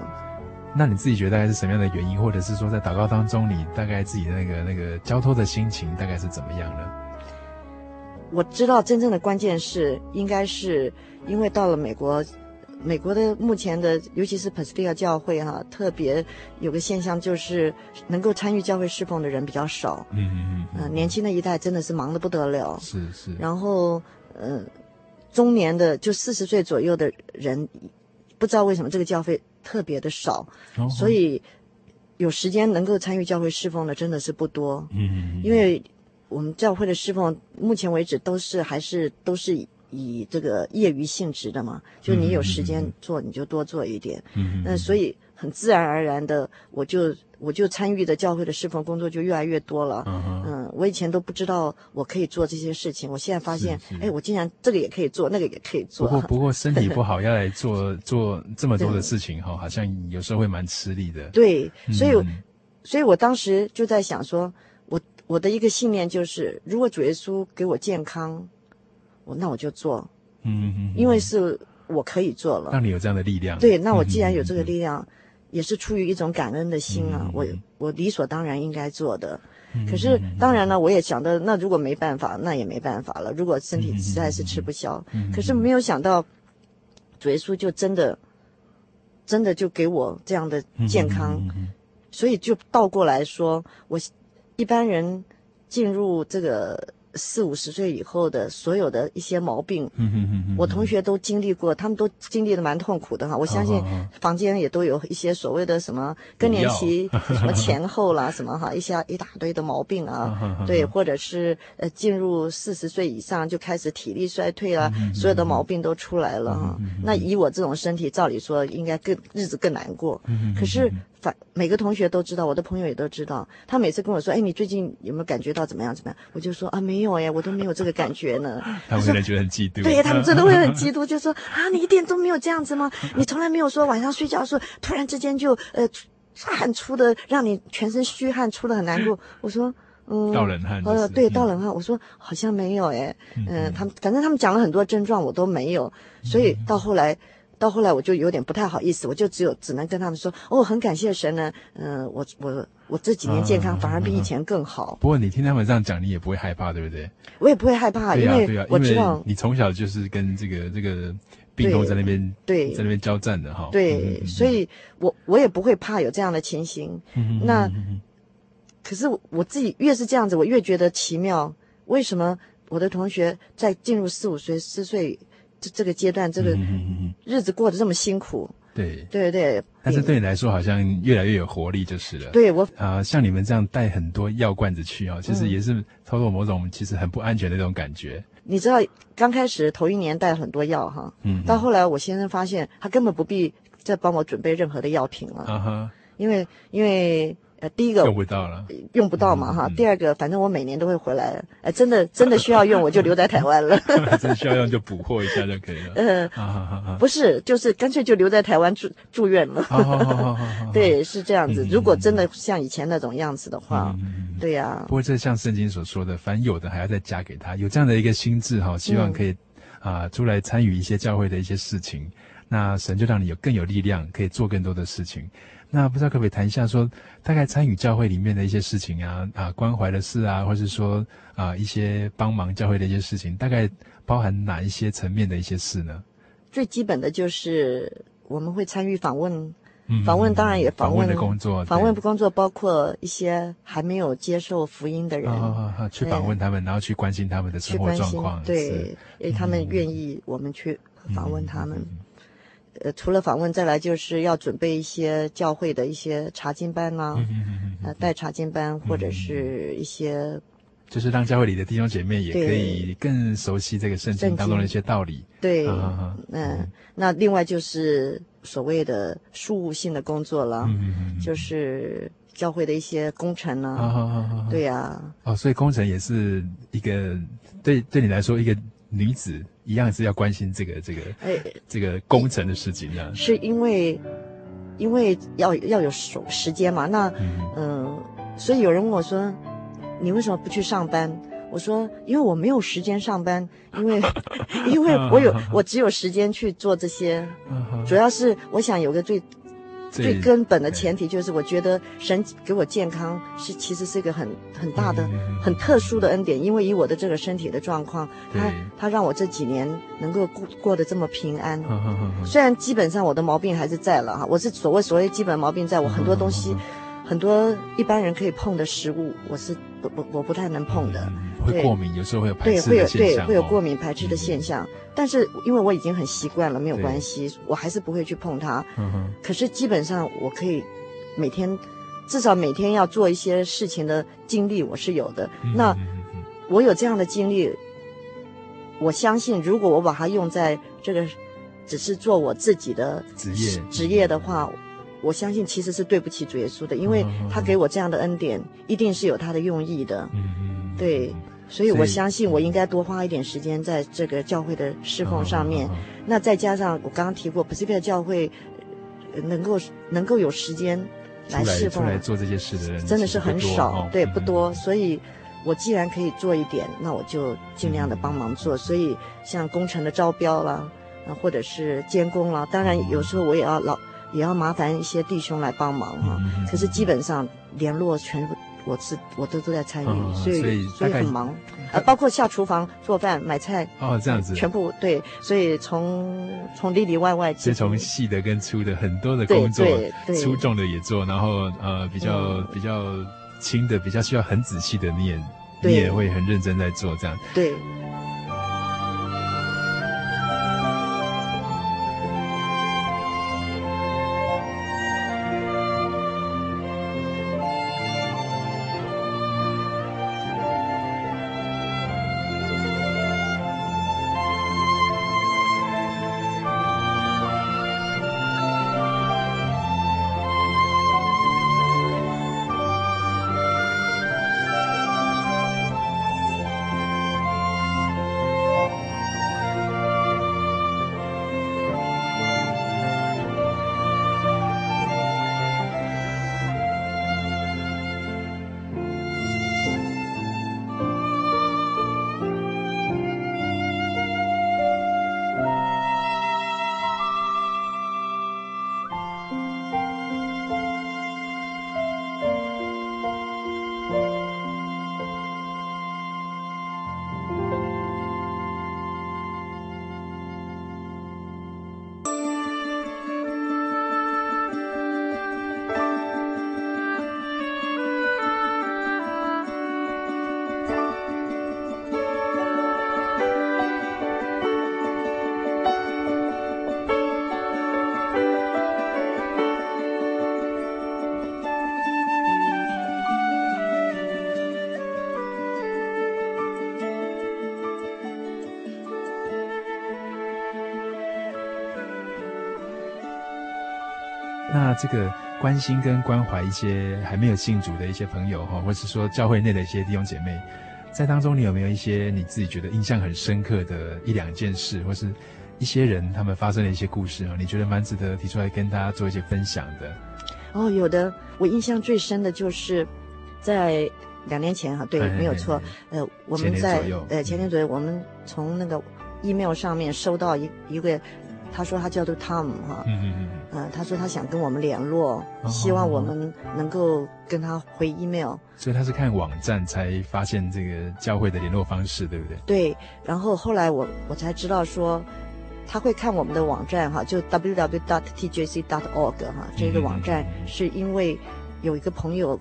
那你自己觉得大概是什么样的原因，或者是说在祷告当中，你大概自己的那个那个交托的心情大概是怎么样呢？我知道真正的关键是，应该是因为到了美国，美国的目前的，尤其是 Pacific 教会哈、啊，特别有个现象就是能够参与教会侍奉的人比较少。嗯嗯嗯。呃，年轻的一代真的是忙得不得了。是是。然后，呃，中年的就四十岁左右的人，不知道为什么这个教会。特别的少，所以有时间能够参与教会侍奉的真的是不多。嗯，因为我们教会的侍奉目前为止都是还是都是以这个业余性质的嘛，就你有时间做你就多做一点。嗯，那所以很自然而然的我就。我就参与的教会的侍奉工作就越来越多了。Uh huh. 嗯，我以前都不知道我可以做这些事情，我现在发现，哎，我竟然这个也可以做，那个也可以做。不过不过身体不好要来做做这么多的事情哈，对好像有时候会蛮吃力的。对，所以、嗯、所以我当时就在想说，我我的一个信念就是，如果主耶稣给我健康，我那我就做。嗯嗯，因为是我可以做了。让你有这样的力量。对，那我既然有这个力量。嗯也是出于一种感恩的心啊，嗯、我我理所当然应该做的。嗯、可是当然了，我也想到，那如果没办法，那也没办法了。如果身体实在是吃不消，嗯、可是没有想到，主耶稣就真的真的就给我这样的健康，嗯、所以就倒过来说，我一般人进入这个。四五十岁以后的所有的一些毛病，嗯哼哼哼，我同学都经历过，他们都经历的蛮痛苦的哈。我相信房间也都有一些所谓的什么更年期 什么前后啦，什么哈，一些一大堆的毛病啊，对，或者是呃进入四十岁以上就开始体力衰退啊，所有的毛病都出来了哈。那以我这种身体，照理说应该更日子更难过，可是。反每个同学都知道，我的朋友也都知道。他每次跟我说：“哎，你最近有没有感觉到怎么样？怎么样？”我就说：“啊，没有哎，我都没有这个感觉呢。”他们可能觉得很嫉妒。对，他们真的会很嫉妒，就说：“啊，你一点都没有这样子吗？你从来没有说晚上睡觉的时候突然之间就呃汗出的，让你全身虚汗，出的很难过。”我说：“嗯，盗冷汗。”呃，对，盗冷汗。我说：“好像没有哎，嗯，他们反正他们讲了很多症状，我都没有。所以到后来。”到后来我就有点不太好意思，我就只有只能跟他们说，哦，很感谢神呢，嗯、呃，我我我这几年健康反而比以前更好。不过你听他们这样讲，你也不会害怕，对不对？我也不会害怕，因为我知道你从小就是跟这个这个病痛在那边对在那边交战的哈。对，所以我我也不会怕有这样的情形。嗯、那可是我自己越是这样子，我越觉得奇妙。为什么我的同学在进入四五岁、四岁？这这个阶段，这个日子过得这么辛苦，对对对。但是对你来说，好像越来越有活力，就是了。对我啊、呃，像你们这样带很多药罐子去啊，其实也是操作某种其实很不安全的那种感觉。你知道，刚开始头一年带很多药哈，嗯，到后来我先生发现他根本不必再帮我准备任何的药品了，啊哈，因为因为。呃，第一个用不到了，用不到嘛哈。第二个，反正我每年都会回来。哎，真的真的需要用，我就留在台湾了。真需要用就补货一下就可以了。嗯，不是，就是干脆就留在台湾住住院了。对，是这样子。如果真的像以前那种样子的话，对呀。不过这像圣经所说的，凡有的还要再加给他，有这样的一个心智哈，希望可以啊出来参与一些教会的一些事情，那神就让你有更有力量，可以做更多的事情。那不知道可不可以谈一下说，大概参与教会里面的一些事情啊啊，关怀的事啊，或是说啊一些帮忙教会的一些事情，大概包含哪一些层面的一些事呢？最基本的就是我们会参与访问，嗯、访问当然也访问，的工作，访问工作包括一些还没有接受福音的人，哦、去访问他们，然后去关心他们的生活状况，对，因为他们愿意我们去访问他们。嗯呃，除了访问，再来就是要准备一些教会的一些查经班啦、啊，嗯呃，带查经班或者是一些，就是让教会里的弟兄姐妹也可以更熟悉这个圣经当中的一些道理。对，嗯嗯，那另外就是所谓的事务性的工作了，嗯嗯就是教会的一些工程呢、啊，对呀、啊，哦，所以工程也是一个对对你来说一个。女子一样是要关心这个这个，哎，这个工程的事情呢？是因为，因为要要有时时间嘛。那嗯、呃，所以有人问我说：“你为什么不去上班？”我说：“因为我没有时间上班，因为 因为我有我只有时间去做这些。主要是我想有个最。”最根本的前提就是，我觉得神给我健康是其实是一个很很大的、很特殊的恩典，因为以我的这个身体的状况，他他让我这几年能够过过得这么平安。虽然基本上我的毛病还是在了哈，我是所谓所谓基本毛病在我很多东西。很多一般人可以碰的食物，我是不不我不太能碰的，嗯、会过敏，有时候会有排斥的现象。对，会有对会有过敏排斥的现象。嗯、但是因为我已经很习惯了，没有关系，我还是不会去碰它。嗯哼。可是基本上我可以每天至少每天要做一些事情的经历我是有的。嗯、那我有这样的经历，我相信如果我把它用在这个只是做我自己的职业职业的话。我相信其实是对不起主耶稣的，因为他给我这样的恩典，一定是有他的用意的。嗯，对，所以我相信我应该多花一点时间在这个教会的侍奉上面。那再加上我刚刚提过，Pacific 教会能够能够有时间来侍奉、来做这些事的人，真的是很少，对，不多。所以，我既然可以做一点，那我就尽量的帮忙做。所以，像工程的招标啦，啊，或者是监工啦，当然有时候我也要老。也要麻烦一些弟兄来帮忙哈，嗯、可是基本上联络全部我是我都都在参与，哦、所以所以，很忙。啊，包括下厨房做饭买菜哦，这样子。全部对，所以从从里里外外，从细的跟粗的很多的工作，粗重的也做，然后呃比较、嗯、比较轻的比较需要很仔细的你也你也会很认真在做这样。对。这个关心跟关怀一些还没有信主的一些朋友哈，或是说教会内的一些弟兄姐妹，在当中你有没有一些你自己觉得印象很深刻的一两件事，或是一些人他们发生的一些故事啊？你觉得蛮值得提出来跟大家做一些分享的？哦，有的，我印象最深的就是在两年前哈，对，嘿嘿嘿没有错，呃，我们在呃前年左右，我们从那个 email 上面收到一一个。他说他叫做 Tom 哈，嗯嗯嗯，呃，他说他想跟我们联络，希望我们能够跟他回 email。所以他是看网站才发现这个教会的联络方式，对不对？对。然后后来我我才知道说，他会看我们的网站哈，就 www.tjc.org 哈，这个网站是因为有一个朋友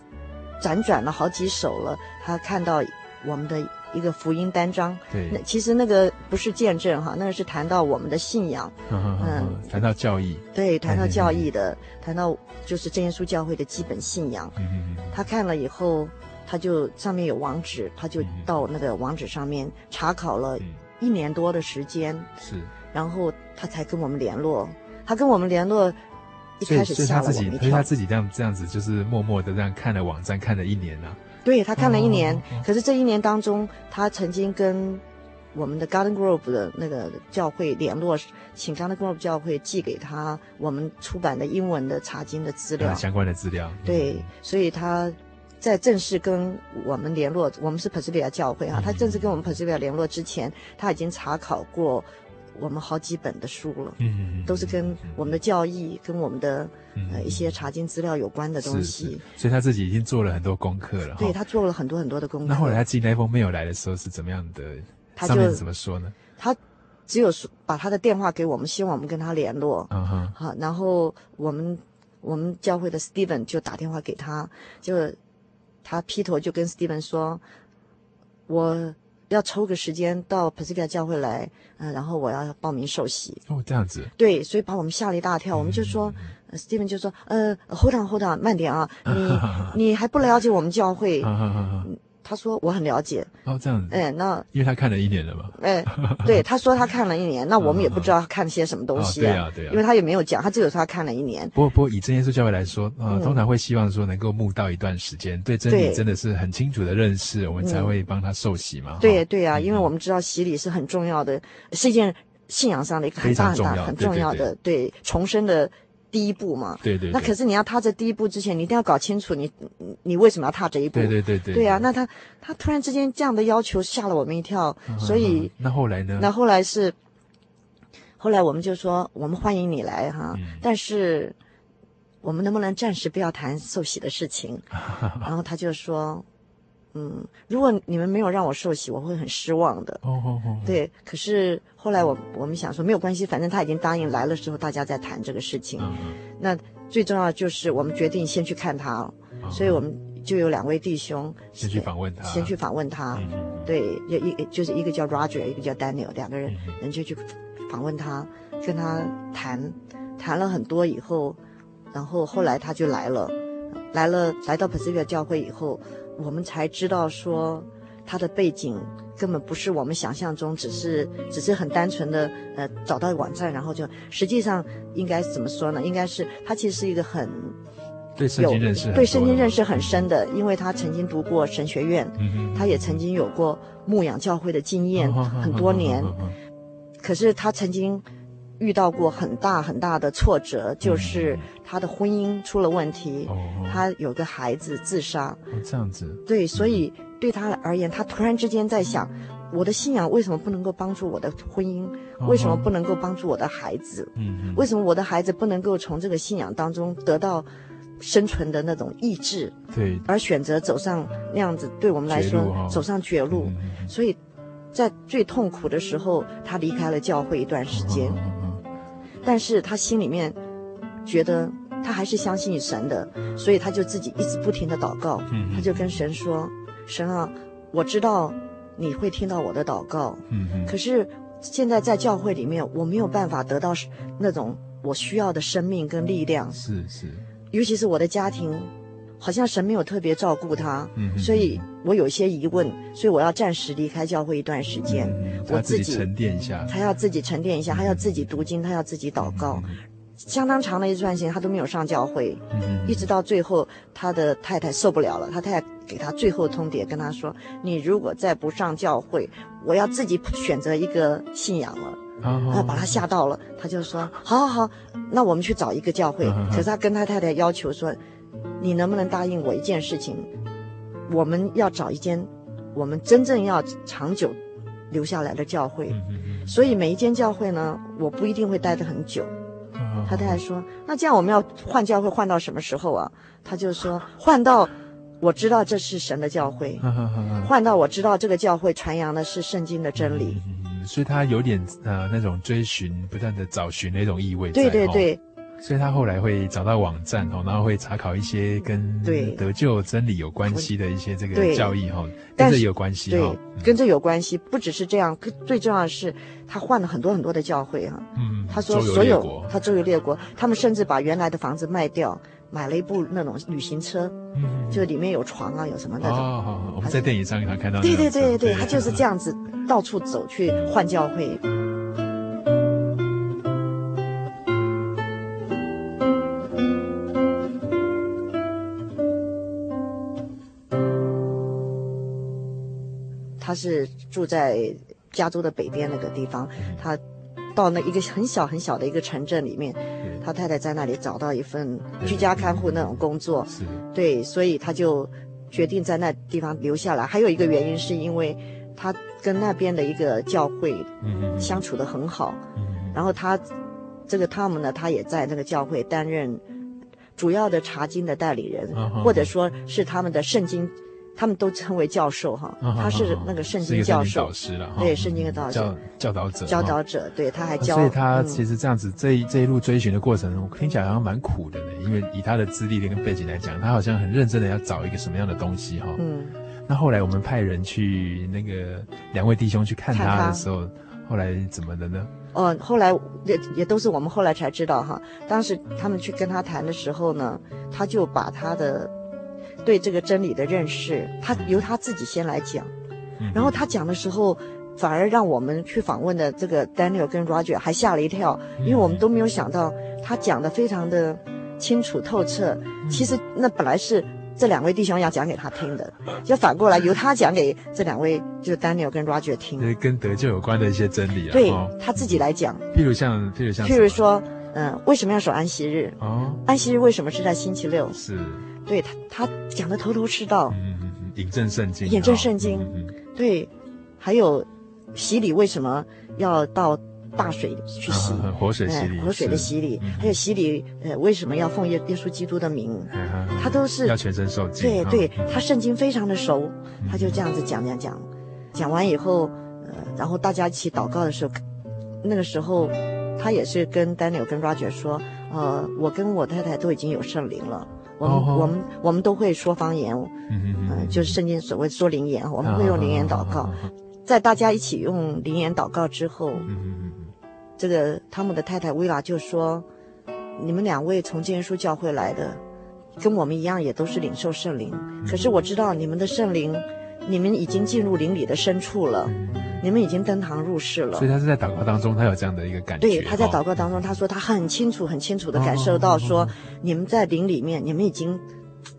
辗转了好几手了，他看到我们的一个福音单章。对，那其实那个不是见证哈，那个是谈到我们的信仰。嗯，谈到教义。对，谈到教义的，谈到就是真耶稣教会的基本信仰。嗯，他看了以后，他就上面有网址，他就到那个网址上面查考了一年多的时间。是。然后他才跟我们联络，他跟我们联络。一开始吓了我一跳，所以他自己这样这样子，就是默默的这样看了网站，看了一年了、啊。对，他看了一年，可是这一年当中，他曾经跟我们的 Garden Grove 的那个教会联络，请 Garden Grove 教会寄给他我们出版的英文的查经的资料，相关的资料。对，嗯、所以他在正式跟我们联络，我们是 Presbyterian 教会啊，嗯、他正式跟我们 Presbyterian 联络之前，他已经查考过。我们好几本的书了，嗯，都是跟我们的教义、跟我们的呃一些查经资料有关的东西，所以他自己已经做了很多功课了。对，他做了很多很多的功课。那后来他寄那封没有来的时候是怎么样的？他上面怎么说呢？他只有说把他的电话给我们，希望我们跟他联络。嗯哼，好，然后我们我们教会的 Steven 就打电话给他，就他劈头就跟 Steven 说，我。要抽个时间到 Presbyterian 教会来，嗯、呃，然后我要报名受洗。哦，这样子。对，所以把我们吓了一大跳。嗯、我们就说、呃、，Steven 就说，呃，Hold on，Hold on，慢点啊，你 你还不了解我们教会。他说我很了解。哦，这样子，哎，那因为他看了一年了嘛，哎，对，他说他看了一年，那我们也不知道他看些什么东西，对啊，对啊，因为他也没有讲，他只有说他看了一年。不过，不过以真耶稣教会来说，呃，通常会希望说能够慕道一段时间，对真理真的是很清楚的认识，我们才会帮他受洗嘛。对对啊，因为我们知道洗礼是很重要的，是一件信仰上的一个很大很大很重要的，对重生的。第一步嘛，对对，那可是你要踏这第一步之前，你一定要搞清楚你你为什么要踏这一步。对对对对。对啊，那他他突然之间这样的要求吓了我们一跳，所以那后来呢？那后来是，后来我们就说我们欢迎你来哈，但是我们能不能暂时不要谈受洗的事情？然后他就说。嗯，如果你们没有让我受洗，我会很失望的。哦哦哦。对，可是后来我我们想说没有关系，反正他已经答应来了之后，大家再谈这个事情。嗯。那最重要就是我们决定先去看他，所以我们就有两位弟兄先去访问他，先去访问他。对，有一就是一个叫 Roger，一个叫 Daniel，两个人人就去访问他，跟他谈谈了很多以后，然后后来他就来了，来了来到 Presbyterian 教会以后。我们才知道说，他的背景根本不是我们想象中，只是只是很单纯的呃找到网站，然后就实际上应该怎么说呢？应该是他其实是一个很对圣经认识对圣经认识很深的，因为他曾经读过神学院，他也曾经有过牧养教会的经验很多年，可是他曾经。遇到过很大很大的挫折，就是他的婚姻出了问题，他有个孩子自杀。这样子。对，所以对他而言，他突然之间在想，我的信仰为什么不能够帮助我的婚姻？为什么不能够帮助我的孩子？嗯，为什么我的孩子不能够从这个信仰当中得到生存的那种意志？对，而选择走上那样子，对我们来说，走上绝路。所以在最痛苦的时候，他离开了教会一段时间。但是他心里面觉得他还是相信神的，所以他就自己一直不停的祷告。他就跟神说：“神啊，我知道你会听到我的祷告。可是现在在教会里面，我没有办法得到那种我需要的生命跟力量。是是，尤其是我的家庭，好像神没有特别照顾他。所以我有些疑问，所以我要暂时离开教会一段时间。”我自己沉淀一下，他要自己沉淀一下，他要自己读经，他要自己祷告，相当长的一段时间他都没有上教会，一直到最后他的太太受不了了，他太太给他最后通牒，跟他说：“你如果再不上教会，我要自己选择一个信仰了。”然后把他吓到了，他就说：“好好好，那我们去找一个教会。”可是他跟他太太要求说：“你能不能答应我一件事情？我们要找一间我们真正要长久。”留下来的教会，所以每一间教会呢，我不一定会待得很久。他太太说：“那这样我们要换教会换到什么时候啊？”他就说：“换到我知道这是神的教会，换到我知道这个教会传扬的是圣经的真理。”所以他有点呃那种追寻、不断的找寻的一种意味。对对对，所以他后来会找到网站哦，然后会查考一些跟得救真理有关系的一些这个教义哈，跟这有关系对，跟这有关系。不只是这样，最重要的是他换了很多很多的教会哈。嗯，他说所有他周游列国，他们甚至把原来的房子卖掉，买了一部那种旅行车，嗯，就里面有床啊，有什么那种。哦，好，我们在电影上他看到。对对对对，他就是这样子到处走去换教会。他是住在加州的北边那个地方，他到那一个很小很小的一个城镇里面，他太太在那里找到一份居家看护那种工作，对，所以他就决定在那地方留下来。还有一个原因是因为他跟那边的一个教会相处的很好，然后他这个汤姆呢，他也在那个教会担任主要的查经的代理人，或者说是他们的圣经。他们都称为教授哈，他是那个圣经教授，导师了对，圣经的导师，教导者，教导者，对，他还教。所以他其实这样子这一这一路追寻的过程，我听起来好像蛮苦的呢。因为以他的资历跟背景来讲，他好像很认真的要找一个什么样的东西哈。嗯。那后来我们派人去那个两位弟兄去看他的时候，后来怎么的呢？哦，后来也也都是我们后来才知道哈。当时他们去跟他谈的时候呢，他就把他的。对这个真理的认识，他由他自己先来讲，然后他讲的时候，反而让我们去访问的这个 Daniel 跟 Roger 还吓了一跳，因为我们都没有想到他讲的非常的清楚透彻。其实那本来是这两位弟兄要讲给他听的，就反过来由他讲给这两位，就是 Daniel 跟 Roger 听。跟得救有关的一些真理啊。对，他自己来讲。譬如像，譬如像，譬如说，嗯，为什么要守安息日？哦，安息日为什么是在星期六？是。对他，他讲的头头是道。嗯嗯嗯，引证圣经，引证圣经。嗯，对，还有洗礼为什么要到大水去洗？活水洗礼，活水的洗礼。还有洗礼，呃，为什么要奉耶耶稣基督的名？他都是要全身受浸。对对，他圣经非常的熟，他就这样子讲讲讲，讲完以后，呃，然后大家一起祷告的时候，那个时候他也是跟 Daniel 跟 Roger 说，呃，我跟我太太都已经有圣灵了。我们、oh, 我们我们都会说方言，嗯嗯、呃、就是圣经所谓说灵言，我们会用灵言祷告，在大家一起用灵言祷告之后，嗯、这个汤姆的太太薇拉就说：“你们两位从建书教会来的，跟我们一样，也都是领受圣灵。可是我知道你们的圣灵，你们已经进入灵里的深处了。”你们已经登堂入室了，所以他是在祷告当中，他有这样的一个感觉。对，他在祷告当中，他说他很清楚、很清楚地感受到，说你们在灵里面，你们已经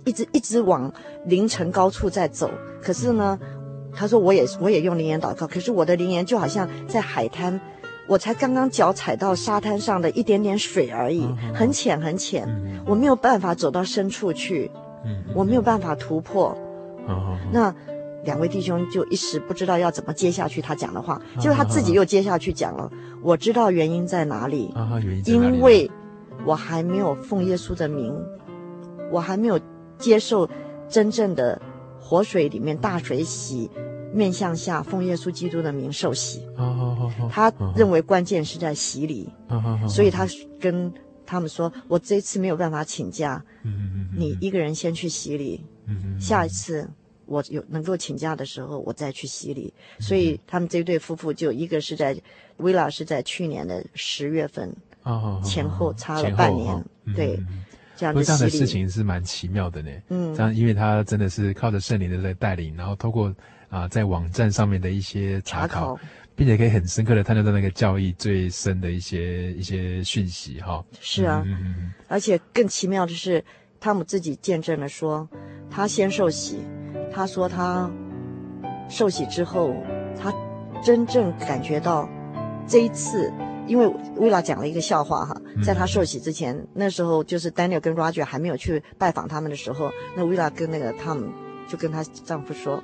一直一直往灵层高处在走。可是呢，他说我也我也用灵言祷告，可是我的灵言就好像在海滩，我才刚刚脚踩到沙滩上的一点点水而已，很浅很浅，我没有办法走到深处去，我没有办法突破。那。两位弟兄就一时不知道要怎么接下去他讲的话，结果他自己又接下去讲了。我知道原因在哪里，因为我还没有奉耶稣的名，我还没有接受真正的活水里面大水洗，面向下奉耶稣基督的名受洗。他认为关键是在洗礼，所以他跟他们说：“我这次没有办法请假，你一个人先去洗礼，下一次。”我有能够请假的时候，我再去洗礼。所以他们这对夫妇就一个是在，薇拉是在去年的十月份，前后差了半年，对，这样。这样的事情是蛮奇妙的呢。嗯，这样因为他真的是靠着圣灵的在带领，然后透过啊在网站上面的一些查考，并且可以很深刻的探究到那个教义最深的一些一些讯息哈。是啊，而且更奇妙的是，汤姆自己见证了说，他先受洗。他说他受洗之后，他真正感觉到这一次，因为薇拉讲了一个笑话哈，在他受洗之前，嗯、那时候就是 Daniel 跟 Roger 还没有去拜访他们的时候，那薇拉跟那个他们就跟她丈夫说：“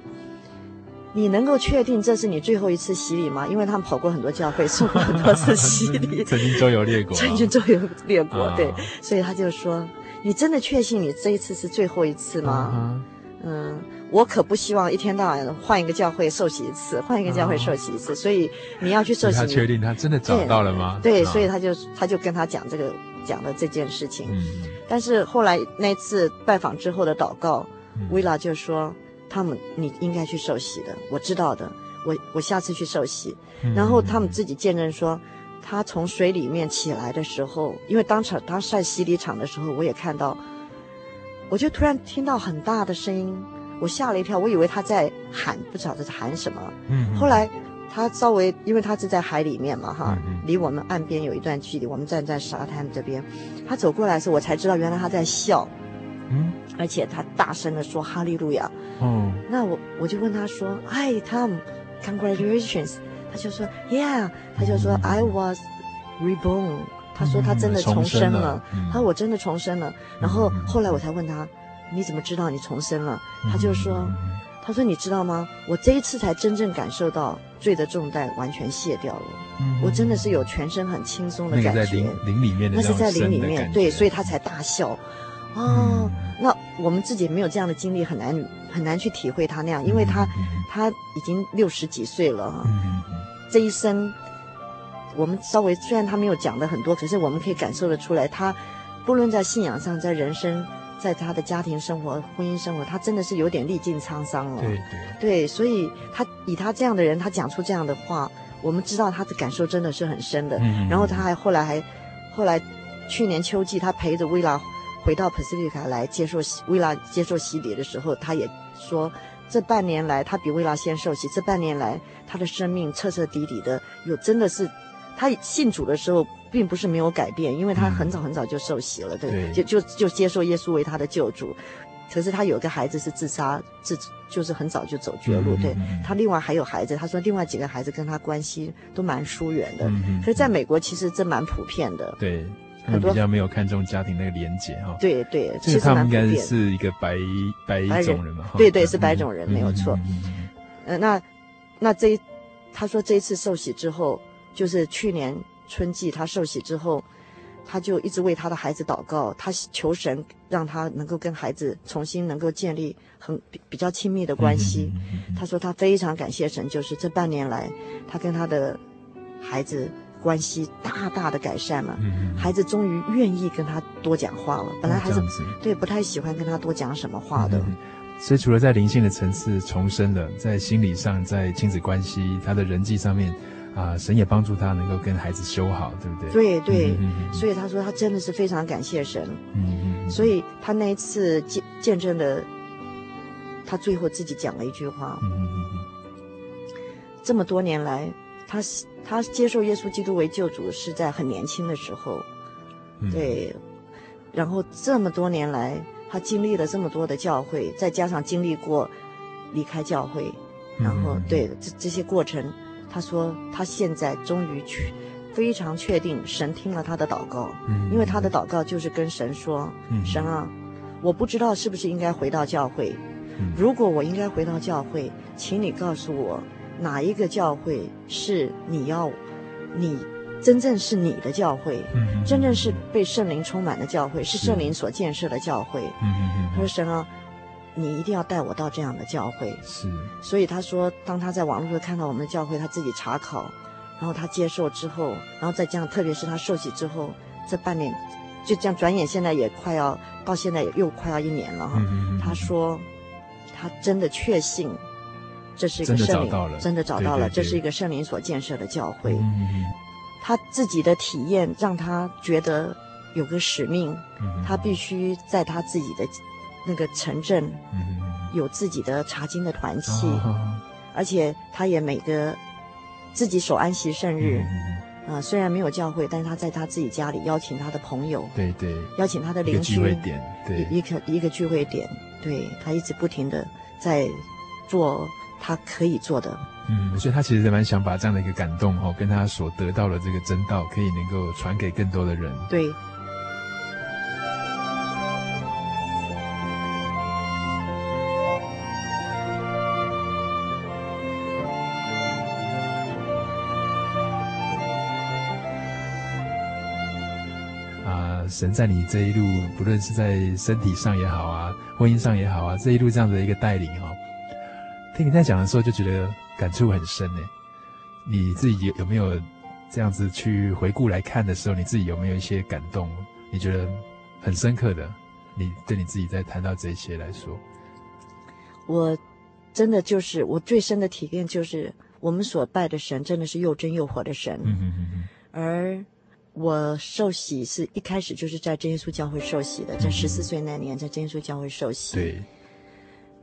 你能够确定这是你最后一次洗礼吗？因为他们跑过很多教会，受过很多次洗礼，曾经周游列国，曾经周游列国，对，所以他就说：你真的确信你这一次是最后一次吗？嗯。嗯”我可不希望一天到晚换一个教会受洗一次，换一个教会受洗一次，所以你要去受洗。他确定他真的找到了吗？对，所以他就他就跟他讲这个讲的这件事情。嗯，但是后来那次拜访之后的祷告，薇拉就说：“他们你应该去受洗的，我知道的，我我下次去受洗。”然后他们自己见证说，他从水里面起来的时候，因为当场他晒洗礼场的时候，我也看到，我就突然听到很大的声音，我吓了一跳，我以为他在喊，不晓得在喊什么。嗯，后来。他稍微，因为他是在海里面嘛，哈，离我们岸边有一段距离。我们站在沙滩这边，他走过来的时候，我才知道原来他在笑，嗯，而且他大声的说哈利路亚。哦，那我我就问他说，Hi Tom，Congratulations。他就说，Yeah。他就说，I was reborn。他说他真的重生了。他说我真的重生了。然后后来我才问他，你怎么知道你重生了？他就说。他说：“你知道吗？我这一次才真正感受到罪的重担完全卸掉了。嗯、我真的是有全身很轻松的感觉。那是在灵灵里面的，那是在灵里面，对，所以他才大笑。哦，嗯、那我们自己没有这样的经历，很难很难去体会他那样，因为他、嗯、他已经六十几岁了。嗯、这一生，我们稍微虽然他没有讲的很多，可是我们可以感受得出来，他不论在信仰上，在人生。”在他的家庭生活、婚姻生活，他真的是有点历尽沧桑了。对对对，所以他以他这样的人，他讲出这样的话，我们知道他的感受真的是很深的。嗯。然后他还后来还，后来去年秋季，他陪着薇拉回到 Pacifica 来接受薇拉接受洗礼的时候，他也说，这半年来他比薇拉先受洗，这半年来他的生命彻彻底底的有真的是，他信主的时候。并不是没有改变，因为他很早很早就受洗了，嗯、对，对，就就就接受耶稣为他的救主。可是他有个孩子是自杀，自就是很早就走绝路。嗯、对他另外还有孩子，他说另外几个孩子跟他关系都蛮疏远的。嗯、可是在美国其实这蛮普遍的。对，很多比较没有看重家庭那个连结哈。对对，其实他们应该是一个白白种人嘛。对对，是白种人、嗯、没有错。嗯，呃、那那这一他说这一次受洗之后，就是去年。春季，他受洗之后，他就一直为他的孩子祷告，他求神让他能够跟孩子重新能够建立很比，比较亲密的关系。他说他非常感谢神，就是这半年来他跟他的孩子关系大大的改善了。孩子终于愿意跟他多讲话了，本来孩子对不太喜欢跟他多讲什么话的。所以除了在灵性的层次重生了，在心理上，在亲子关系，他的人际上面。啊，神也帮助他能够跟孩子修好，对不对？对对，嗯嗯、所以他说他真的是非常感谢神。嗯嗯。所以他那一次见见证的，他最后自己讲了一句话。嗯嗯嗯。这么多年来，他是他接受耶稣基督为救主是在很年轻的时候。嗯。对。然后这么多年来，他经历了这么多的教会，再加上经历过离开教会，然后对这这些过程。他说：“他现在终于确非常确定，神听了他的祷告，嗯，因为他的祷告就是跟神说：‘嗯，神啊，我不知道是不是应该回到教会，嗯，如果我应该回到教会，请你告诉我哪一个教会是你要，你真正是你的教会，嗯，真正是被圣灵充满的教会，是圣灵所建设的教会。’嗯，他说：‘神啊。’”你一定要带我到这样的教会，是。所以他说，当他在网络上看到我们的教会，他自己查考，然后他接受之后，然后再这样，特别是他受洗之后，这半年，就这样转眼现在也快要到现在又快要一年了哈。嗯嗯嗯、他说，他真的确信，这是一个圣灵，真的找到了，这是一个圣灵所建设的教会。嗯嗯、他自己的体验让他觉得有个使命，嗯、他必须在他自己的。那个城镇有自己的查经的团契，而且他也每个自己守安息圣日，啊，虽然没有教会，但是他在他自己家里邀请他的朋友，对对，邀请他的邻居，一个一个聚会点，对，他一直不停的在做他可以做的。嗯，所以他其实蛮想把这样的一个感动哦，跟他所得到的这个真道，可以能够传给更多的人。对。神在你这一路，不论是在身体上也好啊，婚姻上也好啊，这一路这样的一个带领哈、哦，听你在讲的时候就觉得感触很深呢。你自己有有没有这样子去回顾来看的时候，你自己有没有一些感动？你觉得很深刻的？你对你自己在谈到这些来说，我真的就是我最深的体验就是，我们所拜的神真的是又真又活的神。嗯嗯嗯。而我受洗是一开始就是在真耶稣教会受洗的，在十四岁那年在真耶稣教会受洗。对。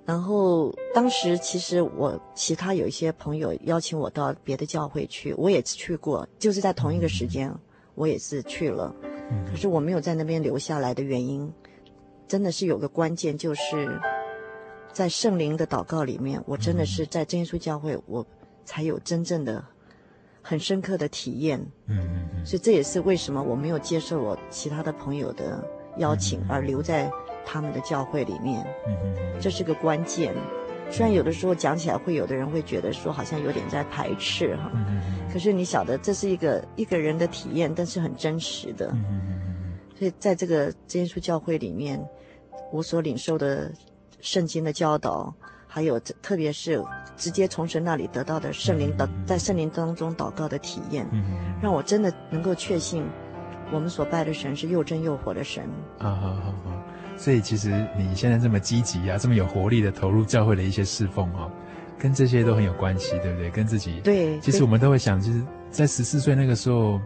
然后当时其实我其他有一些朋友邀请我到别的教会去，我也去过，就是在同一个时间，我也是去了。可是我没有在那边留下来的原因。真的是有个关键，就是在圣灵的祷告里面，我真的是在真耶稣教会，我才有真正的很深刻的体验。嗯嗯嗯。所以这也是为什么我没有接受我其他的朋友的邀请，而留在他们的教会里面。嗯嗯。这是个关键。虽然有的时候讲起来会有的人会觉得说好像有点在排斥哈。可是你晓得，这是一个一个人的体验，但是很真实的。嗯嗯嗯。所以在这个真耶稣教会里面。我所领受的圣经的教导，还有特别是直接从神那里得到的圣灵的在圣灵当中祷告的体验，让我真的能够确信，我们所拜的神是又真又活的神。啊，好好好。所以其实你现在这么积极啊，这么有活力的投入教会的一些侍奉啊，跟这些都很有关系，对不对？跟自己对。其实我们都会想，就是在十四岁那个时候。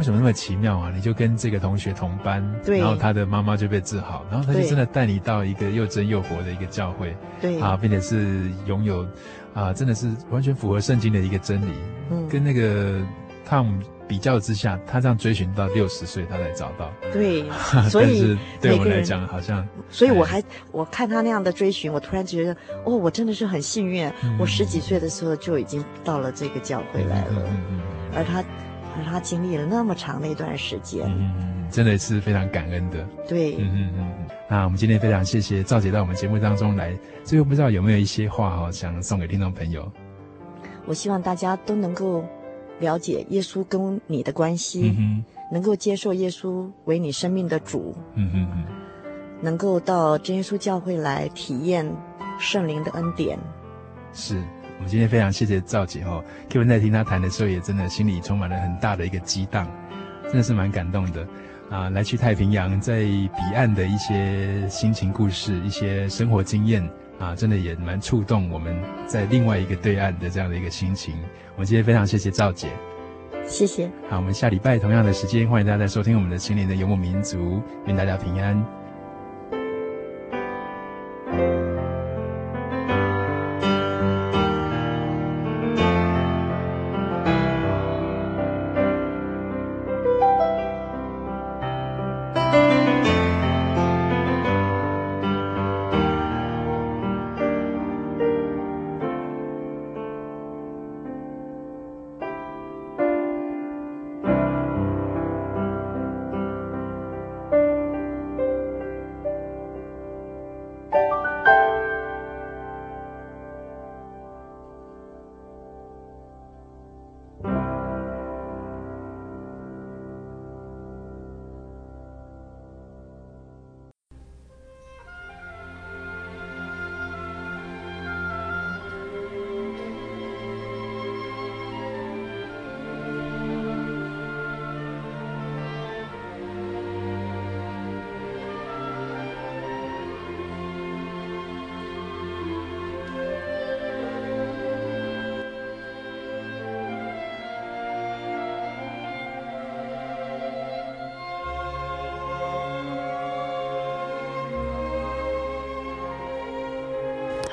为什么那么奇妙啊？你就跟这个同学同班，对，然后他的妈妈就被治好，然后他就真的带你到一个又真又活的一个教会，对啊，并且是拥有啊，真的是完全符合圣经的一个真理。嗯，跟那个 Tom 比较之下，他这样追寻到六十岁，他才找到。对，所以对我们来讲，好像，所以我还我看他那样的追寻，我突然觉得，哦，我真的是很幸运，我十几岁的时候就已经到了这个教会来了，嗯嗯，而他。而他经历了那么长的一段时间，嗯，真的是非常感恩的。对，嗯嗯嗯。那我们今天非常谢谢赵姐到我们节目当中来。最后不知道有没有一些话哈，想送给听众朋友？我希望大家都能够了解耶稣跟你的关系，嗯哼，能够接受耶稣为你生命的主，嗯哼哼，能够到真耶稣教会来体验圣灵的恩典。是。我们今天非常谢谢赵姐哦，Kevin 在听她谈的时候，也真的心里充满了很大的一个激荡，真的是蛮感动的啊！来去太平洋，在彼岸的一些心情故事、一些生活经验啊，真的也蛮触动我们在另外一个对岸的这样的一个心情。我们今天非常谢谢赵姐，谢谢。好，我们下礼拜同样的时间，欢迎大家再收听我们的心灵的游牧民族，愿大家平安。